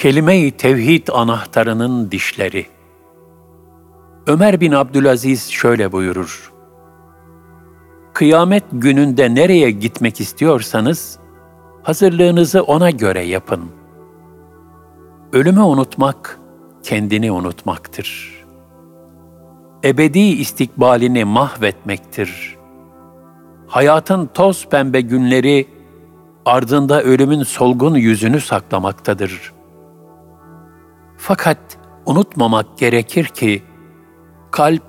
Kelime-i tevhid anahtarının dişleri. Ömer bin Abdülaziz şöyle buyurur. Kıyamet gününde nereye gitmek istiyorsanız, hazırlığınızı ona göre yapın. Ölümü unutmak, kendini unutmaktır. Ebedi istikbalini mahvetmektir. Hayatın toz pembe günleri, ardında ölümün solgun yüzünü saklamaktadır.'' Fakat unutmamak gerekir ki kalp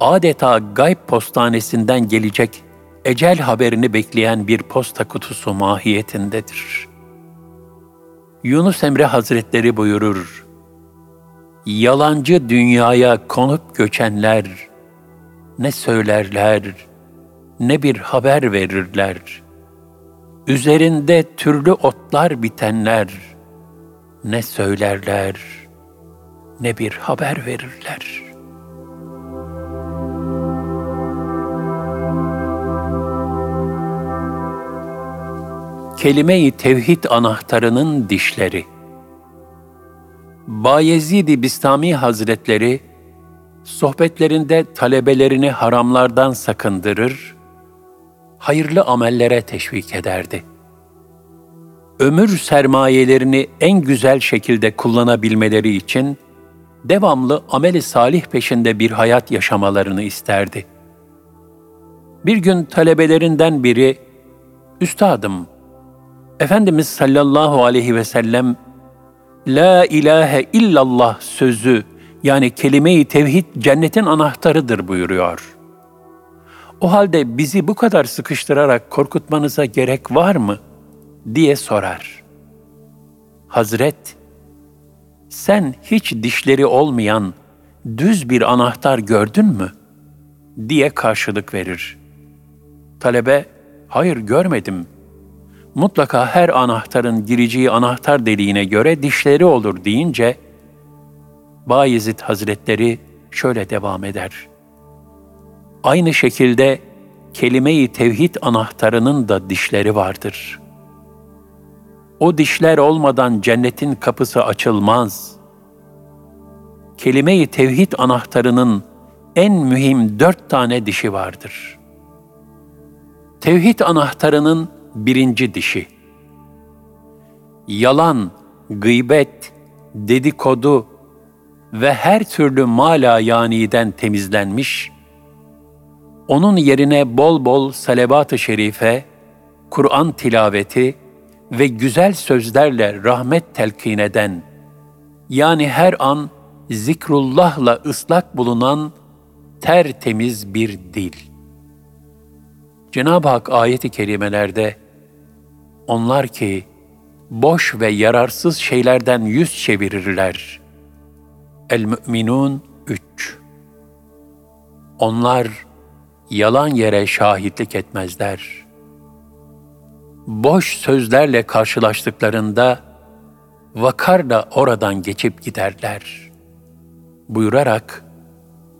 adeta gayb postanesinden gelecek ecel haberini bekleyen bir posta kutusu mahiyetindedir. Yunus Emre Hazretleri buyurur, Yalancı dünyaya konup göçenler ne söylerler ne bir haber verirler. Üzerinde türlü otlar bitenler ne söylerler.'' Ne bir haber verirler. Kelime-i Tevhid anahtarının dişleri Bayezid-i Bistami Hazretleri, sohbetlerinde talebelerini haramlardan sakındırır, hayırlı amellere teşvik ederdi. Ömür sermayelerini en güzel şekilde kullanabilmeleri için devamlı ameli salih peşinde bir hayat yaşamalarını isterdi. Bir gün talebelerinden biri, Üstadım, Efendimiz sallallahu aleyhi ve sellem, La ilahe illallah sözü yani kelime-i tevhid cennetin anahtarıdır buyuruyor. O halde bizi bu kadar sıkıştırarak korkutmanıza gerek var mı? diye sorar. Hazret, sen hiç dişleri olmayan düz bir anahtar gördün mü? diye karşılık verir. Talebe, hayır görmedim. Mutlaka her anahtarın gireceği anahtar deliğine göre dişleri olur deyince, Bayezid Hazretleri şöyle devam eder. Aynı şekilde kelime-i tevhid anahtarının da dişleri vardır.'' O dişler olmadan cennetin kapısı açılmaz. Kelime-i tevhid anahtarının en mühim dört tane dişi vardır. Tevhid anahtarının birinci dişi. Yalan, gıybet, dedikodu ve her türlü mala yaniden temizlenmiş, onun yerine bol bol salavat-ı şerife, Kur'an tilaveti, ve güzel sözlerle rahmet telkin eden, yani her an zikrullahla ıslak bulunan tertemiz bir dil. Cenab-ı Hak ayeti kerimelerde, onlar ki boş ve yararsız şeylerden yüz çevirirler. El-Mü'minun 3 Onlar yalan yere şahitlik etmezler.'' Boş sözlerle karşılaştıklarında vakarla oradan geçip giderler. Buyurarak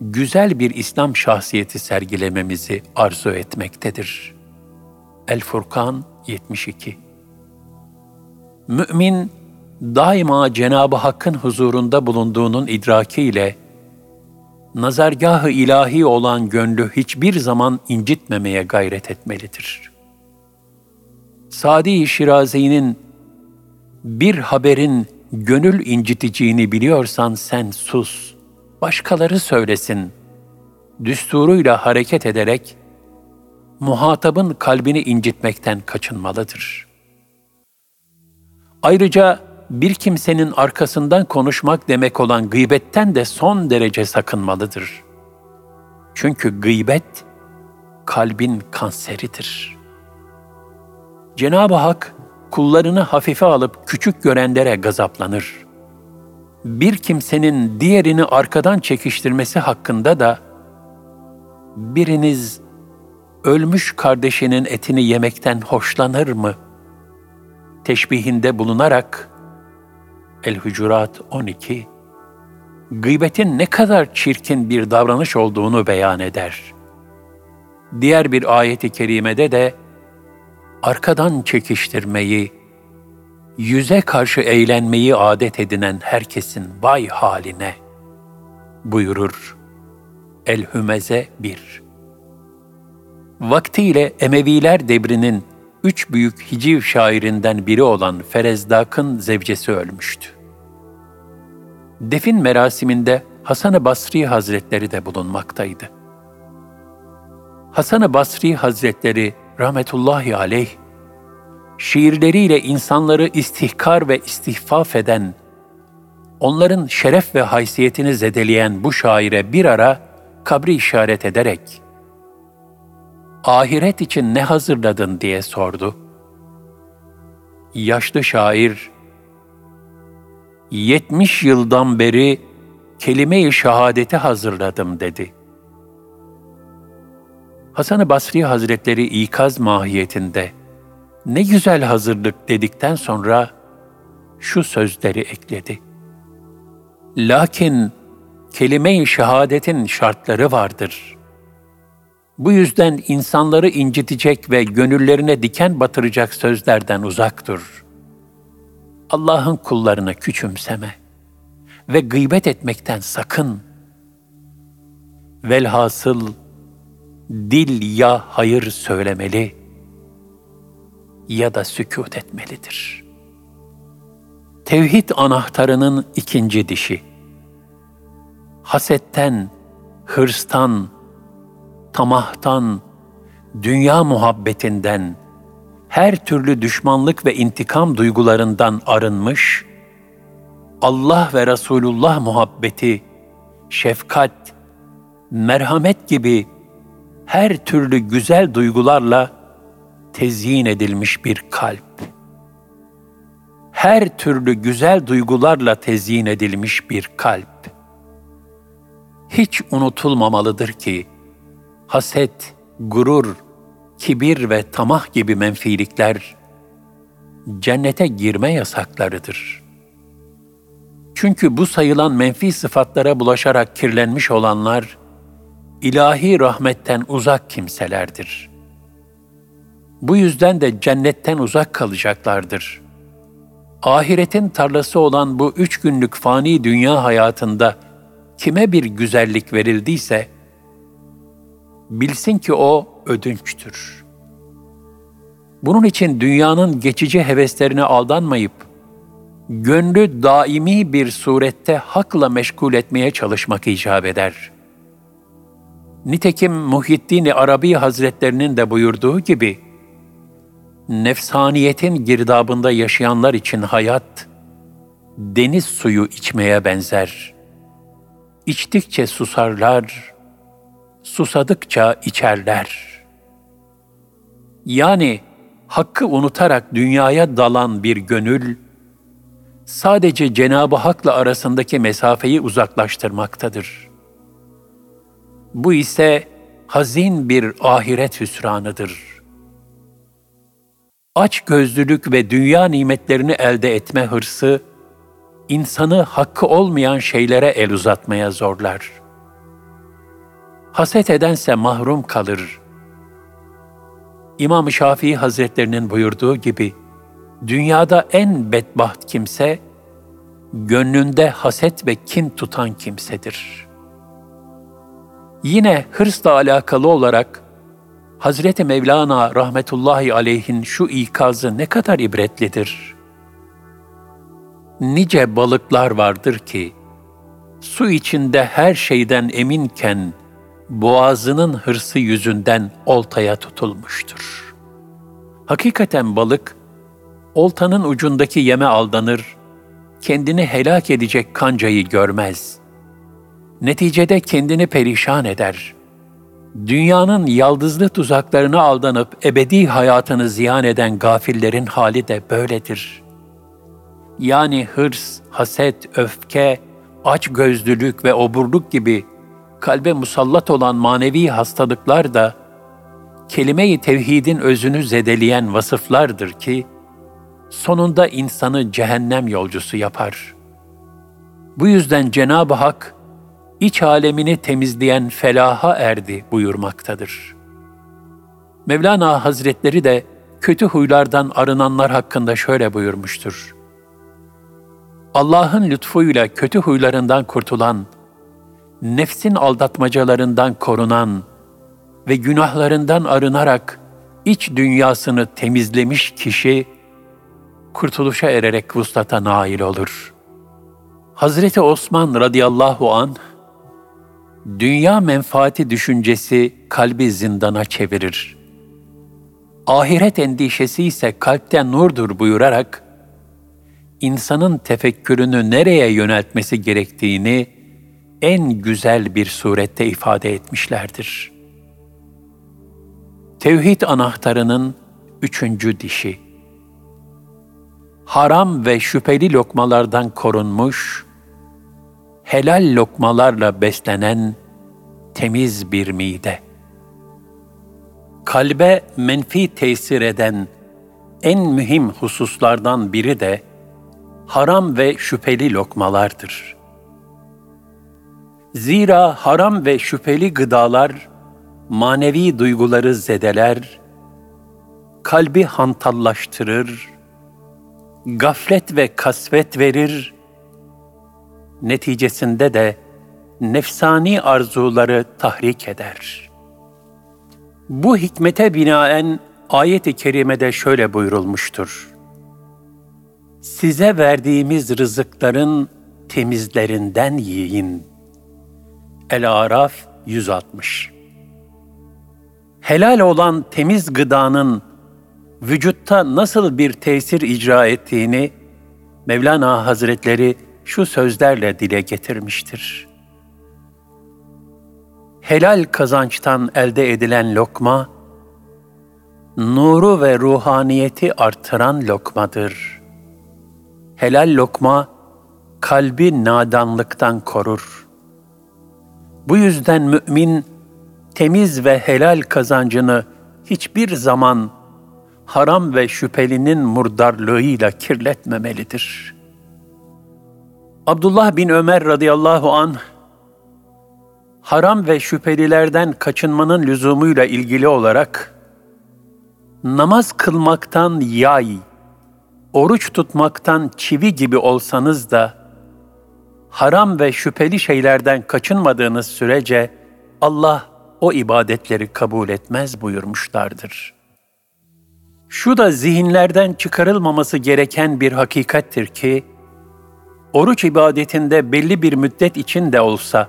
güzel bir İslam şahsiyeti sergilememizi arzu etmektedir. El Furkan 72 Mümin daima Cenab-ı Hakk'ın huzurunda bulunduğunun idrakiyle nazargahı ilahi olan gönlü hiçbir zaman incitmemeye gayret etmelidir.'' Sadi Şirazi'nin bir haberin gönül inciteceğini biliyorsan sen sus, başkaları söylesin. Düsturuyla hareket ederek muhatabın kalbini incitmekten kaçınmalıdır. Ayrıca bir kimsenin arkasından konuşmak demek olan gıybetten de son derece sakınmalıdır. Çünkü gıybet kalbin kanseridir.'' Cenab-ı Hak kullarını hafife alıp küçük görenlere gazaplanır. Bir kimsenin diğerini arkadan çekiştirmesi hakkında da biriniz ölmüş kardeşinin etini yemekten hoşlanır mı? Teşbihinde bulunarak El-Hucurat 12 gıybetin ne kadar çirkin bir davranış olduğunu beyan eder. Diğer bir ayeti kerimede de arkadan çekiştirmeyi, yüze karşı eğlenmeyi adet edinen herkesin vay haline buyurur El-Hümeze 1. Vaktiyle Emeviler devrinin üç büyük hiciv şairinden biri olan Ferezdak'ın zevcesi ölmüştü. Defin merasiminde Hasan-ı Basri Hazretleri de bulunmaktaydı. Hasan-ı Basri Hazretleri rahmetullahi aleyh, şiirleriyle insanları istihkar ve istihfaf eden, onların şeref ve haysiyetini zedeleyen bu şaire bir ara kabri işaret ederek, ahiret için ne hazırladın diye sordu. Yaşlı şair, yetmiş yıldan beri kelime-i şehadeti hazırladım dedi. Hasan-ı Basri Hazretleri ikaz mahiyetinde ne güzel hazırlık dedikten sonra şu sözleri ekledi. Lakin kelime-i şehadetin şartları vardır. Bu yüzden insanları incitecek ve gönüllerine diken batıracak sözlerden uzak dur. Allah'ın kullarını küçümseme ve gıybet etmekten sakın. Velhasıl dil ya hayır söylemeli ya da sükut etmelidir. Tevhid anahtarının ikinci dişi. Hasetten, hırstan, tamahtan, dünya muhabbetinden, her türlü düşmanlık ve intikam duygularından arınmış, Allah ve Resulullah muhabbeti, şefkat, merhamet gibi her türlü güzel duygularla tezyin edilmiş bir kalp. Her türlü güzel duygularla tezyin edilmiş bir kalp. Hiç unutulmamalıdır ki haset, gurur, kibir ve tamah gibi menfilikler cennete girme yasaklarıdır. Çünkü bu sayılan menfi sıfatlara bulaşarak kirlenmiş olanlar ilahi rahmetten uzak kimselerdir. Bu yüzden de cennetten uzak kalacaklardır. Ahiretin tarlası olan bu üç günlük fani dünya hayatında kime bir güzellik verildiyse, bilsin ki o ödünçtür. Bunun için dünyanın geçici heveslerine aldanmayıp, gönlü daimi bir surette hakla meşgul etmeye çalışmak icap eder. Nitekim Muhyiddin Arabi Hazretlerinin de buyurduğu gibi, nefsaniyetin girdabında yaşayanlar için hayat, deniz suyu içmeye benzer. İçtikçe susarlar, susadıkça içerler. Yani hakkı unutarak dünyaya dalan bir gönül, sadece Cenab-ı Hak'la arasındaki mesafeyi uzaklaştırmaktadır. Bu ise hazin bir ahiret hüsranıdır. Aç gözlülük ve dünya nimetlerini elde etme hırsı, insanı hakkı olmayan şeylere el uzatmaya zorlar. Haset edense mahrum kalır. İmam Şafii Hazretlerinin buyurduğu gibi, dünyada en bedbaht kimse, gönlünde haset ve kin tutan kimsedir. Yine hırsla alakalı olarak, Hazreti Mevlana rahmetullahi aleyhin şu ikazı ne kadar ibretlidir. Nice balıklar vardır ki, su içinde her şeyden eminken, boğazının hırsı yüzünden oltaya tutulmuştur. Hakikaten balık, oltanın ucundaki yeme aldanır, kendini helak edecek kancayı görmez. Neticede kendini perişan eder. Dünyanın yaldızlı tuzaklarına aldanıp ebedi hayatını ziyan eden gafillerin hali de böyledir. Yani hırs, haset, öfke, aç gözlülük ve oburluk gibi kalbe musallat olan manevi hastalıklar da kelime-i tevhidin özünü zedeleyen vasıflardır ki, sonunda insanı cehennem yolcusu yapar. Bu yüzden Cenab-ı Hak, iç alemini temizleyen felaha erdi buyurmaktadır. Mevlana Hazretleri de kötü huylardan arınanlar hakkında şöyle buyurmuştur. Allah'ın lütfuyla kötü huylarından kurtulan, nefsin aldatmacalarından korunan ve günahlarından arınarak iç dünyasını temizlemiş kişi, kurtuluşa ererek vuslata nail olur. Hazreti Osman radıyallahu an dünya menfaati düşüncesi kalbi zindana çevirir. Ahiret endişesi ise kalpten nurdur buyurarak, insanın tefekkürünü nereye yöneltmesi gerektiğini en güzel bir surette ifade etmişlerdir. Tevhid anahtarının üçüncü dişi. Haram ve şüpheli lokmalardan korunmuş, helal lokmalarla beslenen temiz bir mide. Kalbe menfi tesir eden en mühim hususlardan biri de haram ve şüpheli lokmalardır. Zira haram ve şüpheli gıdalar manevi duyguları zedeler, kalbi hantallaştırır, gaflet ve kasvet verir, neticesinde de nefsani arzuları tahrik eder. Bu hikmete binaen ayet-i kerimede şöyle buyurulmuştur. Size verdiğimiz rızıkların temizlerinden yiyin. El-Araf 160 Helal olan temiz gıdanın vücutta nasıl bir tesir icra ettiğini Mevlana Hazretleri şu sözlerle dile getirmiştir. Helal kazançtan elde edilen lokma, nuru ve ruhaniyeti artıran lokmadır. Helal lokma, kalbi nadanlıktan korur. Bu yüzden mümin, temiz ve helal kazancını hiçbir zaman haram ve şüphelinin murdarlığıyla kirletmemelidir. Abdullah bin Ömer radıyallahu an haram ve şüphelilerden kaçınmanın lüzumuyla ilgili olarak namaz kılmaktan yay, oruç tutmaktan çivi gibi olsanız da haram ve şüpheli şeylerden kaçınmadığınız sürece Allah o ibadetleri kabul etmez buyurmuşlardır. Şu da zihinlerden çıkarılmaması gereken bir hakikattir ki, oruç ibadetinde belli bir müddet için de olsa,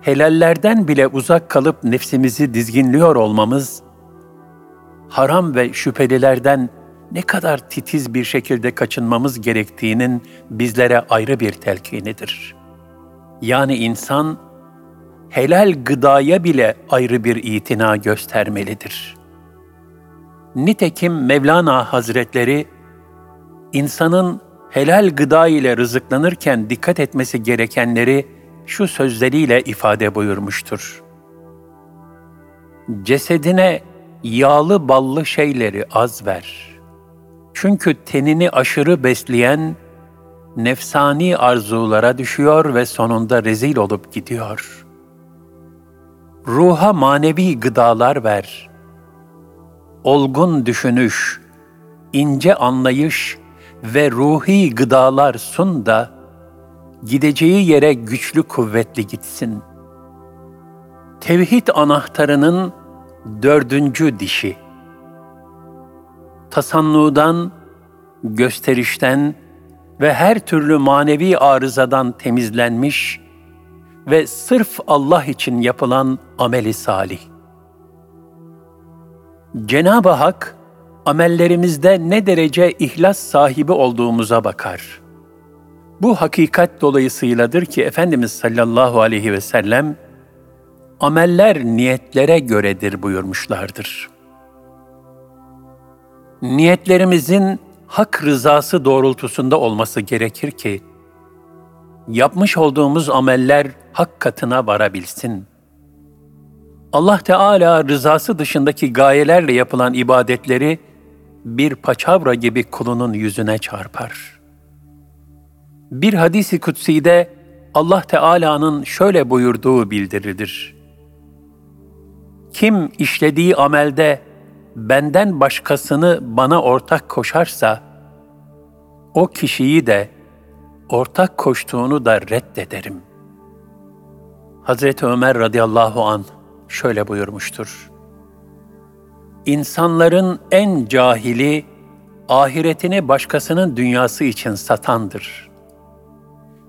helallerden bile uzak kalıp nefsimizi dizginliyor olmamız, haram ve şüphelilerden ne kadar titiz bir şekilde kaçınmamız gerektiğinin bizlere ayrı bir telkinidir. Yani insan, helal gıdaya bile ayrı bir itina göstermelidir. Nitekim Mevlana Hazretleri, insanın helal gıda ile rızıklanırken dikkat etmesi gerekenleri şu sözleriyle ifade buyurmuştur. Cesedine yağlı ballı şeyleri az ver. Çünkü tenini aşırı besleyen nefsani arzulara düşüyor ve sonunda rezil olup gidiyor.'' ruha manevi gıdalar ver. Olgun düşünüş, ince anlayış ve ruhi gıdalar sun da gideceği yere güçlü kuvvetli gitsin. Tevhid anahtarının dördüncü dişi. Tasannudan, gösterişten ve her türlü manevi arızadan temizlenmiş ve sırf Allah için yapılan ameli salih. Cenab-ı Hak amellerimizde ne derece ihlas sahibi olduğumuza bakar. Bu hakikat dolayısıyladır ki Efendimiz sallallahu aleyhi ve sellem ameller niyetlere göredir buyurmuşlardır. Niyetlerimizin hak rızası doğrultusunda olması gerekir ki yapmış olduğumuz ameller hak katına varabilsin. Allah Teala rızası dışındaki gayelerle yapılan ibadetleri bir paçavra gibi kulunun yüzüne çarpar. Bir hadisi kutsi'de Allah Teala'nın şöyle buyurduğu bildirilir. Kim işlediği amelde benden başkasını bana ortak koşarsa, o kişiyi de ortak koştuğunu da reddederim. Hazreti Ömer radıyallahu an şöyle buyurmuştur. İnsanların en cahili ahiretini başkasının dünyası için satandır.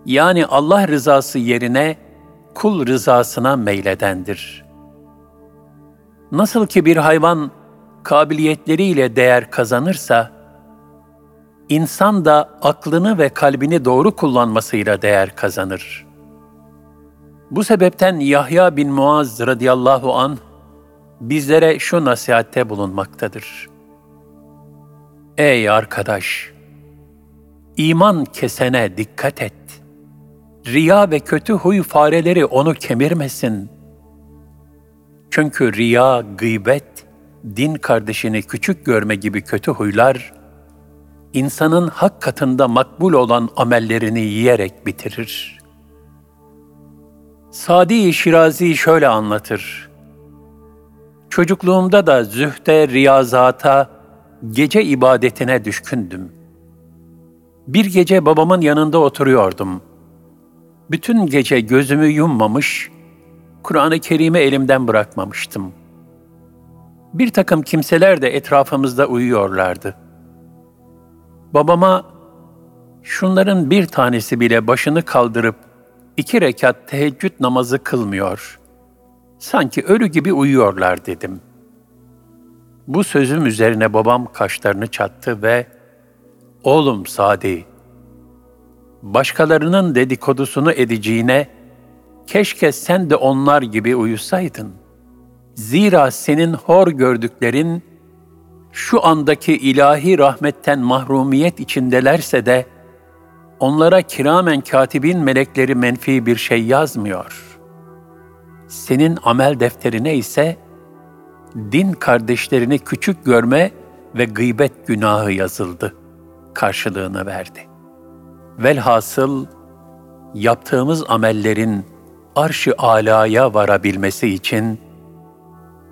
Yani Allah rızası yerine kul rızasına meyledendir. Nasıl ki bir hayvan kabiliyetleriyle değer kazanırsa, insan da aklını ve kalbini doğru kullanmasıyla değer kazanır. Bu sebepten Yahya bin Muaz radıyallahu an bizlere şu nasihatte bulunmaktadır. Ey arkadaş! İman kesene dikkat et. Riya ve kötü huy fareleri onu kemirmesin. Çünkü riya, gıybet, din kardeşini küçük görme gibi kötü huylar, insanın hak katında makbul olan amellerini yiyerek bitirir. Sadi Şirazi şöyle anlatır. Çocukluğumda da zühte, riyazata, gece ibadetine düşkündüm. Bir gece babamın yanında oturuyordum. Bütün gece gözümü yummamış, Kur'an-ı Kerim'i elimden bırakmamıştım. Bir takım kimseler de etrafımızda uyuyorlardı. Babama, şunların bir tanesi bile başını kaldırıp iki rekat teheccüd namazı kılmıyor. Sanki ölü gibi uyuyorlar dedim.'' Bu sözüm üzerine babam kaşlarını çattı ve "Oğlum Sadi, başkalarının dedikodusunu edeceğine keşke sen de onlar gibi uyusaydın. Zira senin hor gördüklerin şu andaki ilahi rahmetten mahrumiyet içindelerse de onlara kiramen katibin melekleri menfi bir şey yazmıyor. Senin amel defterine ise din kardeşlerini küçük görme ve gıybet günahı yazıldı. Karşılığını verdi. Velhasıl yaptığımız amellerin arş-ı alaya varabilmesi için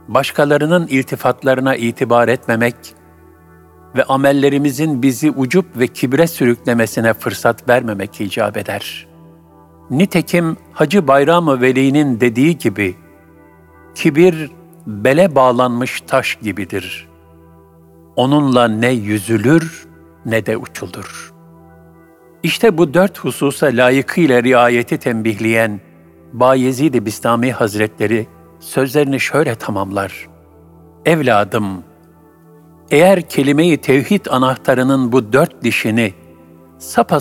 başkalarının iltifatlarına itibar etmemek ve amellerimizin bizi ucup ve kibre sürüklemesine fırsat vermemek icap eder. Nitekim Hacı Bayram-ı Veli'nin dediği gibi, kibir bele bağlanmış taş gibidir. Onunla ne yüzülür ne de uçulur. İşte bu dört hususa layıkıyla riayeti tembihleyen Bayezid-i Bistami Hazretleri sözlerini şöyle tamamlar. Evladım, eğer kelime-i tevhid anahtarının bu dört dişini sapa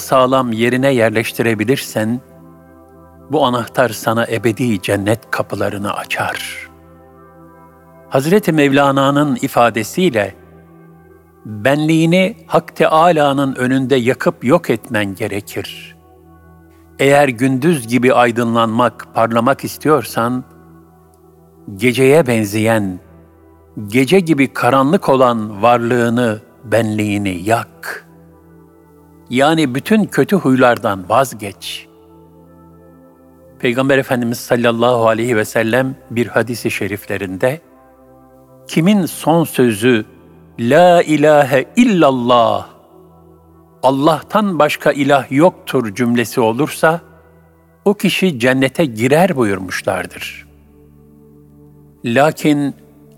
yerine yerleştirebilirsen, bu anahtar sana ebedi cennet kapılarını açar.'' Hazreti Mevlana'nın ifadesiyle benliğini Hak Teâlâ'nın önünde yakıp yok etmen gerekir. Eğer gündüz gibi aydınlanmak, parlamak istiyorsan, geceye benzeyen, gece gibi karanlık olan varlığını, benliğini yak. Yani bütün kötü huylardan vazgeç. Peygamber Efendimiz sallallahu aleyhi ve sellem bir hadisi şeriflerinde, kimin son sözü La ilahe illallah Allah'tan başka ilah yoktur cümlesi olursa o kişi cennete girer buyurmuşlardır. Lakin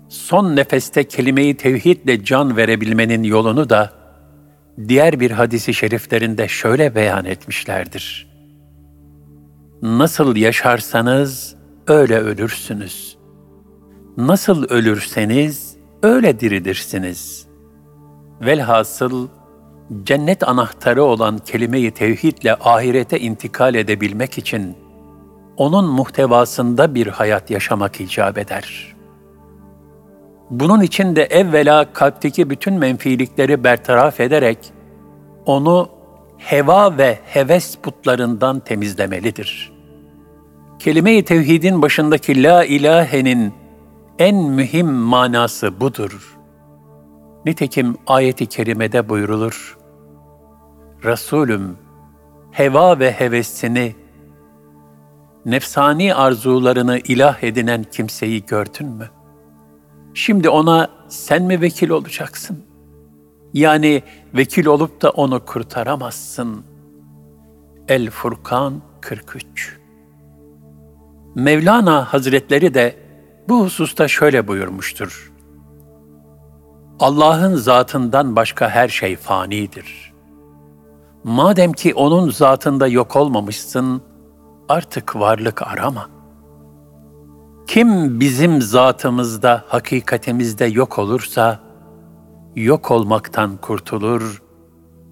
son nefeste kelimeyi tevhidle can verebilmenin yolunu da diğer bir hadisi şeriflerinde şöyle beyan etmişlerdir. Nasıl yaşarsanız öyle ölürsünüz. Nasıl ölürseniz öyle diridirsiniz. Velhasıl cennet anahtarı olan kelime-i tevhidle ahirete intikal edebilmek için onun muhtevasında bir hayat yaşamak icap eder. Bunun için de evvela kalpteki bütün menfilikleri bertaraf ederek onu heva ve heves putlarından temizlemelidir. Kelime-i tevhidin başındaki la ilahe'nin en mühim manası budur. Nitekim ayeti kerimede buyrulur. Resulüm, heva ve hevesini, nefsani arzularını ilah edinen kimseyi gördün mü? Şimdi ona sen mi vekil olacaksın? Yani vekil olup da onu kurtaramazsın. El Furkan 43 Mevlana Hazretleri de bu hususta şöyle buyurmuştur. Allah'ın zatından başka her şey fanidir. Madem ki onun zatında yok olmamışsın, artık varlık arama. Kim bizim zatımızda, hakikatimizde yok olursa, yok olmaktan kurtulur,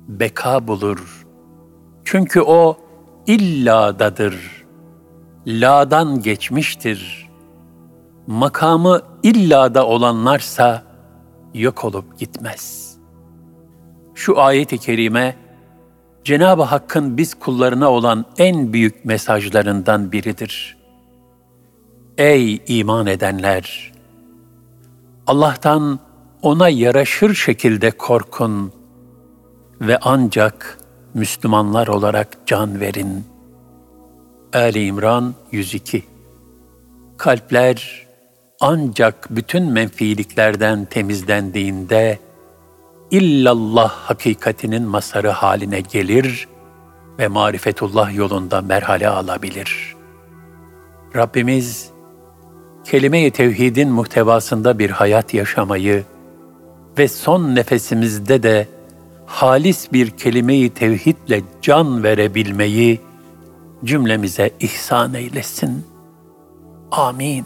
beka bulur. Çünkü o illadadır, la'dan geçmiştir. Makamı illada olanlarsa yok olup gitmez. Şu ayet-i kerime, Cenab-ı Hakk'ın biz kullarına olan en büyük mesajlarından biridir. Ey iman edenler! Allah'tan ona yaraşır şekilde korkun ve ancak Müslümanlar olarak can verin. Ali İmran 102 Kalpler ancak bütün menfiiliklerden temizlendiğinde illallah hakikatinin masarı haline gelir ve marifetullah yolunda merhale alabilir. Rabbimiz kelime-i tevhidin muhtevasında bir hayat yaşamayı ve son nefesimizde de halis bir kelime-i tevhidle can verebilmeyi cümlemize ihsan eylesin. Amin.